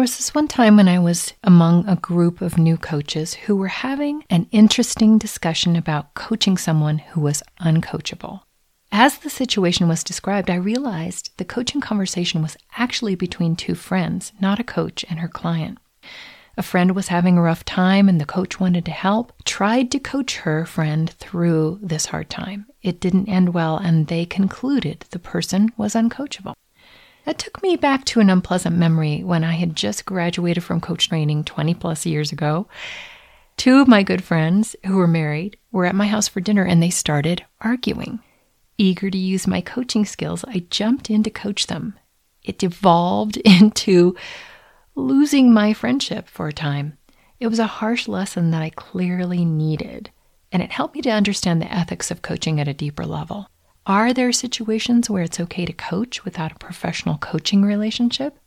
There was this one time when I was among a group of new coaches who were having an interesting discussion about coaching someone who was uncoachable. As the situation was described, I realized the coaching conversation was actually between two friends, not a coach and her client. A friend was having a rough time and the coach wanted to help, tried to coach her friend through this hard time. It didn't end well, and they concluded the person was uncoachable. That took me back to an unpleasant memory when I had just graduated from coach training 20 plus years ago. Two of my good friends who were married were at my house for dinner and they started arguing. Eager to use my coaching skills, I jumped in to coach them. It devolved into losing my friendship for a time. It was a harsh lesson that I clearly needed, and it helped me to understand the ethics of coaching at a deeper level. Are there situations where it's okay to coach without a professional coaching relationship?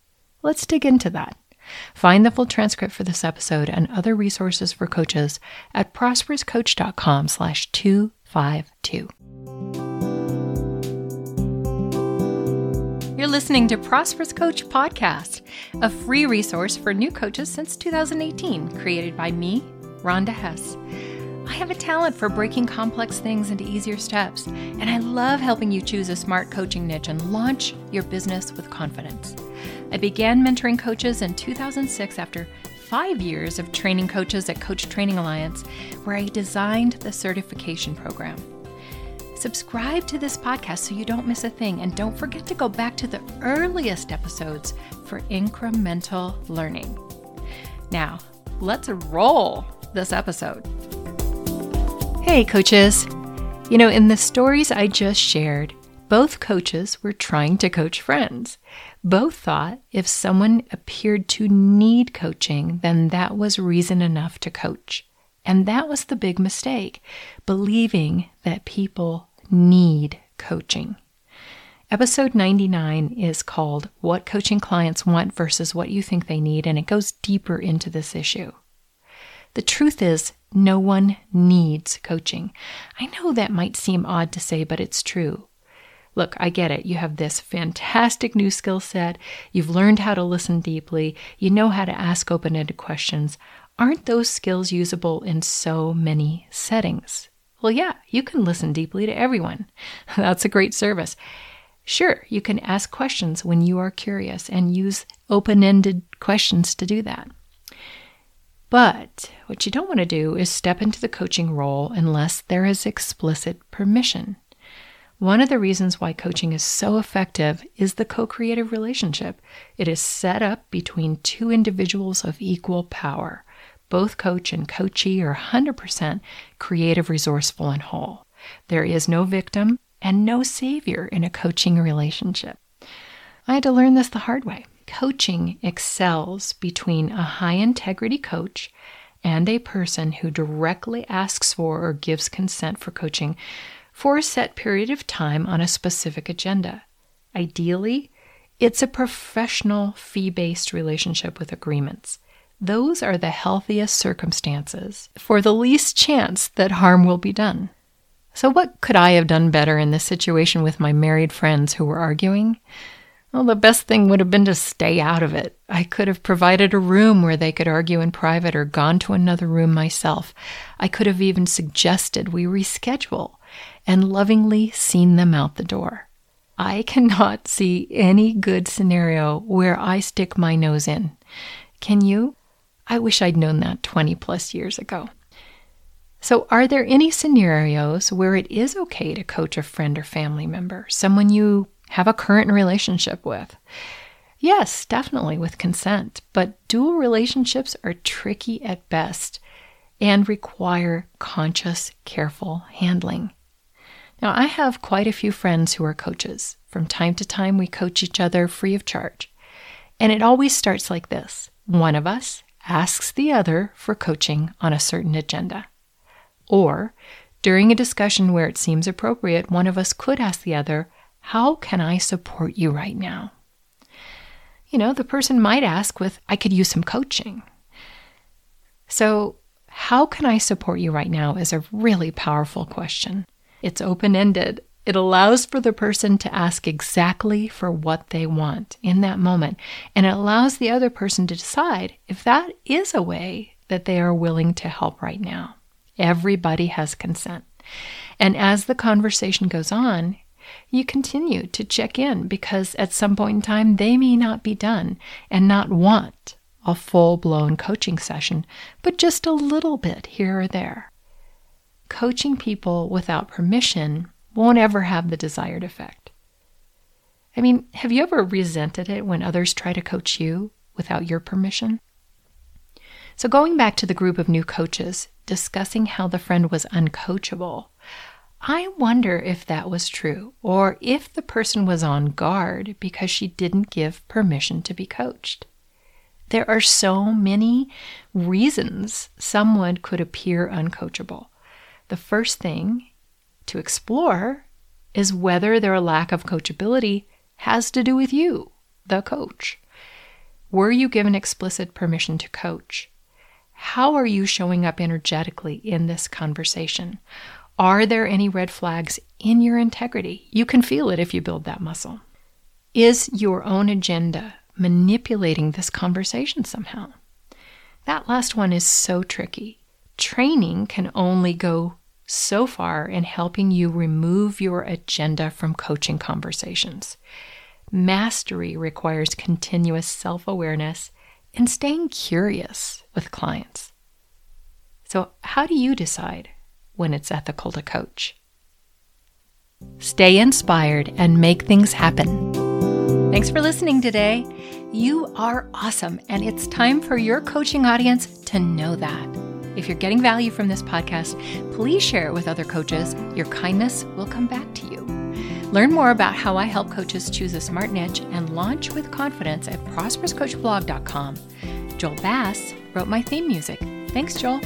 Let's dig into that. Find the full transcript for this episode and other resources for coaches at prosperouscoach.com slash 252. You're listening to Prosperous Coach Podcast, a free resource for new coaches since 2018, created by me, Rhonda Hess. I have a talent for breaking complex things into easier steps, and I love helping you choose a smart coaching niche and launch your business with confidence. I began mentoring coaches in 2006 after five years of training coaches at Coach Training Alliance, where I designed the certification program. Subscribe to this podcast so you don't miss a thing, and don't forget to go back to the earliest episodes for incremental learning. Now, let's roll this episode. Hey, coaches. You know, in the stories I just shared, both coaches were trying to coach friends. Both thought if someone appeared to need coaching, then that was reason enough to coach. And that was the big mistake, believing that people need coaching. Episode 99 is called What Coaching Clients Want versus What You Think They Need, and it goes deeper into this issue. The truth is, no one needs coaching. I know that might seem odd to say, but it's true. Look, I get it. You have this fantastic new skill set. You've learned how to listen deeply. You know how to ask open ended questions. Aren't those skills usable in so many settings? Well, yeah, you can listen deeply to everyone. That's a great service. Sure, you can ask questions when you are curious and use open ended questions to do that. But what you don't want to do is step into the coaching role unless there is explicit permission. One of the reasons why coaching is so effective is the co creative relationship. It is set up between two individuals of equal power. Both coach and coachee are 100% creative, resourceful, and whole. There is no victim and no savior in a coaching relationship. I had to learn this the hard way coaching excels between a high integrity coach and a person who directly asks for or gives consent for coaching for a set period of time on a specific agenda. Ideally, it's a professional fee based relationship with agreements. Those are the healthiest circumstances for the least chance that harm will be done. So, what could I have done better in this situation with my married friends who were arguing? Well, the best thing would have been to stay out of it. I could have provided a room where they could argue in private or gone to another room myself. I could have even suggested we reschedule and lovingly seen them out the door. I cannot see any good scenario where I stick my nose in. Can you? I wish I'd known that 20 plus years ago. So, are there any scenarios where it is okay to coach a friend or family member, someone you have a current relationship with. Yes, definitely with consent, but dual relationships are tricky at best and require conscious, careful handling. Now, I have quite a few friends who are coaches. From time to time, we coach each other free of charge. And it always starts like this one of us asks the other for coaching on a certain agenda. Or, during a discussion where it seems appropriate, one of us could ask the other, how can I support you right now? You know, the person might ask with, I could use some coaching. So, how can I support you right now is a really powerful question. It's open ended, It allows for the person to ask exactly for what they want in that moment. And it allows the other person to decide if that is a way that they are willing to help right now. Everybody has consent. And as the conversation goes on, you continue to check in because at some point in time they may not be done and not want a full blown coaching session, but just a little bit here or there. Coaching people without permission won't ever have the desired effect. I mean, have you ever resented it when others try to coach you without your permission? So, going back to the group of new coaches discussing how the friend was uncoachable, I wonder if that was true or if the person was on guard because she didn't give permission to be coached. There are so many reasons someone could appear uncoachable. The first thing to explore is whether their lack of coachability has to do with you, the coach. Were you given explicit permission to coach? How are you showing up energetically in this conversation? Are there any red flags in your integrity? You can feel it if you build that muscle. Is your own agenda manipulating this conversation somehow? That last one is so tricky. Training can only go so far in helping you remove your agenda from coaching conversations. Mastery requires continuous self awareness and staying curious with clients. So, how do you decide when it's ethical to coach? Stay inspired and make things happen. Thanks for listening today. You are awesome, and it's time for your coaching audience to know that. If you're getting value from this podcast, please share it with other coaches. Your kindness will come back to you. Learn more about how I help coaches choose a smart niche and launch with confidence at prosperouscoachblog.com. Joel Bass wrote my theme music. Thanks, Joel.